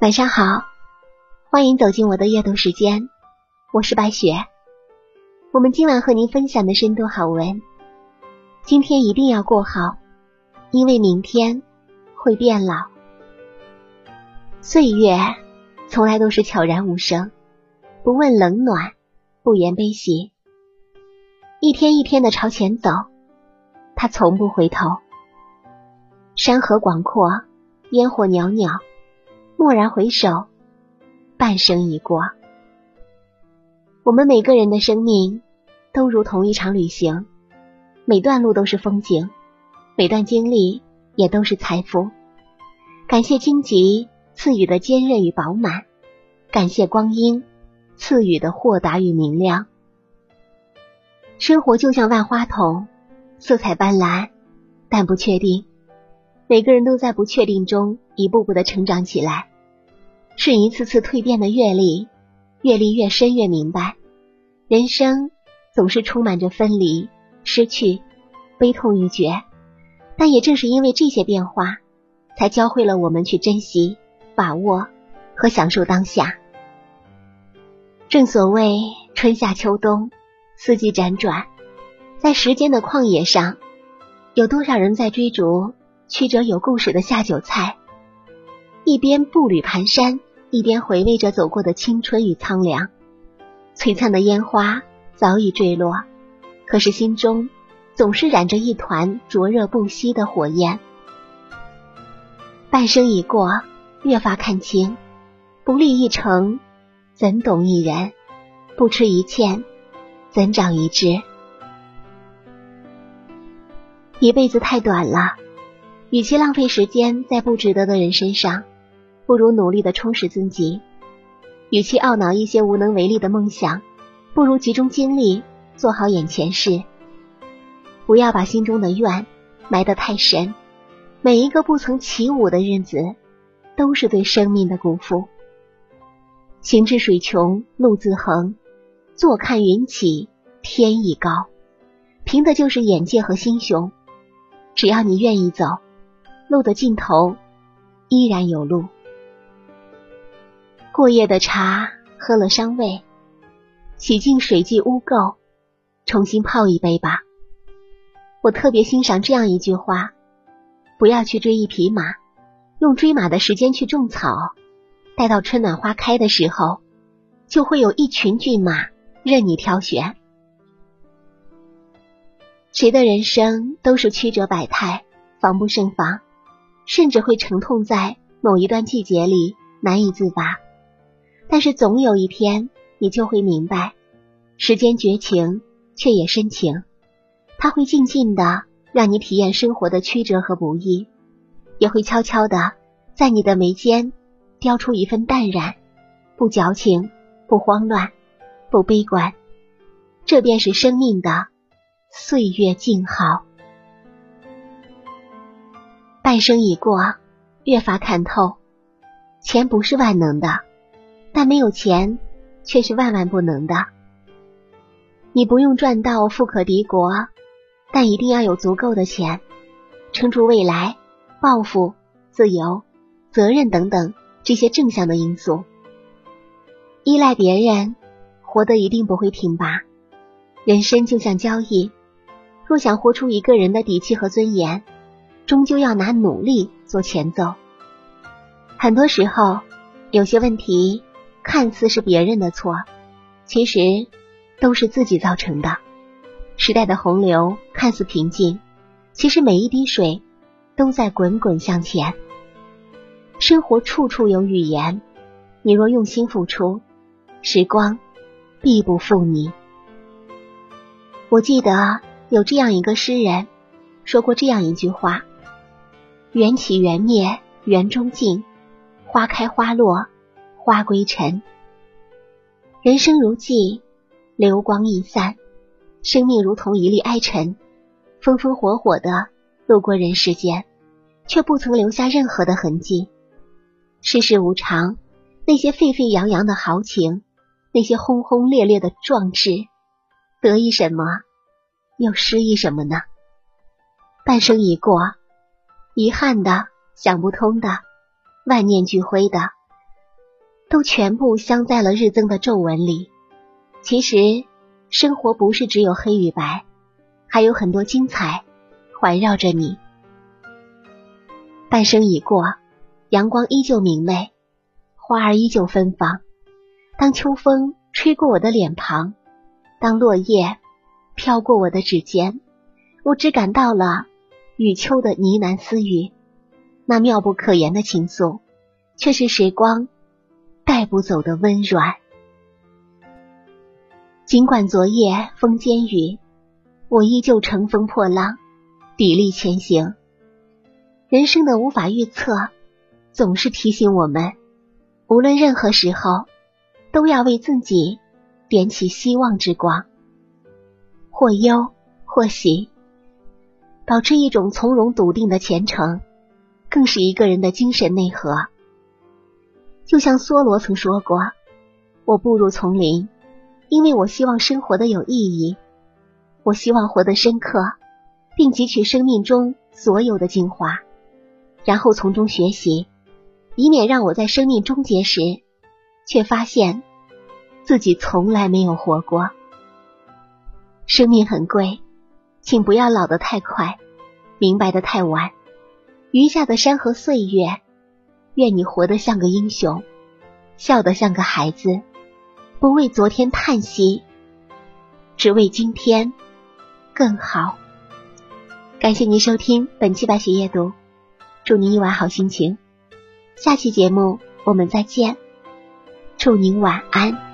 晚上好，欢迎走进我的阅读时间，我是白雪。我们今晚和您分享的深度好文，今天一定要过好，因为明天会变老。岁月从来都是悄然无声，不问冷暖，不言悲喜，一天一天的朝前走，他从不回头。山河广阔，烟火袅袅。蓦然回首，半生已过。我们每个人的生命都如同一场旅行，每段路都是风景，每段经历也都是财富。感谢荆棘赐予的坚韧与饱满，感谢光阴赐予的豁达与明亮。生活就像万花筒，色彩斑斓，但不确定。每个人都在不确定中一步步的成长起来。是一次次蜕变的阅历，阅历越深越明白，人生总是充满着分离、失去、悲痛欲绝。但也正是因为这些变化，才教会了我们去珍惜、把握和享受当下。正所谓春夏秋冬，四季辗转，在时间的旷野上，有多少人在追逐曲折有故事的下酒菜，一边步履蹒跚。一边回味着走过的青春与苍凉，璀璨的烟花早已坠落，可是心中总是燃着一团灼热不息的火焰。半生已过，越发看清，不历一程，怎懂一人？不吃一堑，怎长一智？一辈子太短了，与其浪费时间在不值得的人身上。不如努力的充实自己，与其懊恼一些无能为力的梦想，不如集中精力做好眼前事。不要把心中的怨埋得太深，每一个不曾起舞的日子，都是对生命的辜负。行至水穷路自横，坐看云起天亦高，凭的就是眼界和心胸。只要你愿意走，路的尽头依然有路。过夜的茶喝了伤胃，洗净水迹污垢，重新泡一杯吧。我特别欣赏这样一句话：不要去追一匹马，用追马的时间去种草，待到春暖花开的时候，就会有一群骏马任你挑选。谁的人生都是曲折百态，防不胜防，甚至会沉痛在某一段季节里难以自拔。但是总有一天，你就会明白，时间绝情，却也深情。它会静静的让你体验生活的曲折和不易，也会悄悄的在你的眉间雕出一份淡然，不矫情，不慌乱，不悲观。这便是生命的岁月静好。半生已过，越发看透，钱不是万能的。但没有钱，却是万万不能的。你不用赚到富可敌国，但一定要有足够的钱，撑住未来、抱负、自由、责任等等这些正向的因素。依赖别人，活得一定不会挺拔。人生就像交易，若想活出一个人的底气和尊严，终究要拿努力做前奏。很多时候，有些问题。看似是别人的错，其实都是自己造成的。时代的洪流看似平静，其实每一滴水都在滚滚向前。生活处处有语言，你若用心付出，时光必不负你。我记得有这样一个诗人说过这样一句话：缘起缘灭缘中尽，花开花落。花归尘，人生如寄，流光易散，生命如同一粒埃尘，风风火火的路过人世间，却不曾留下任何的痕迹。世事无常，那些沸沸扬扬的豪情，那些轰轰烈烈的壮志，得意什么，又失意什么呢？半生已过，遗憾的，想不通的，万念俱灰的。都全部镶在了日增的皱纹里。其实，生活不是只有黑与白，还有很多精彩环绕着你。半生已过，阳光依旧明媚，花儿依旧芬芳。当秋风吹过我的脸庞，当落叶飘过我的指尖，我只感到了与秋的呢喃私语，那妙不可言的情愫，却是时光带不走的温软。尽管昨夜风间雨，我依旧乘风破浪，砥砺前行。人生的无法预测，总是提醒我们，无论任何时候。都要为自己点起希望之光，或忧或喜，保持一种从容笃定的虔诚，更是一个人的精神内核。就像梭罗曾说过：“我步入丛林，因为我希望生活的有意义，我希望活得深刻，并汲取生命中所有的精华，然后从中学习，以免让我在生命终结时。”却发现自己从来没有活过。生命很贵，请不要老得太快，明白的太晚。余下的山河岁月，愿你活得像个英雄，笑得像个孩子，不为昨天叹息，只为今天更好。感谢您收听本期白雪夜读，祝您一晚好心情。下期节目我们再见。祝您晚安。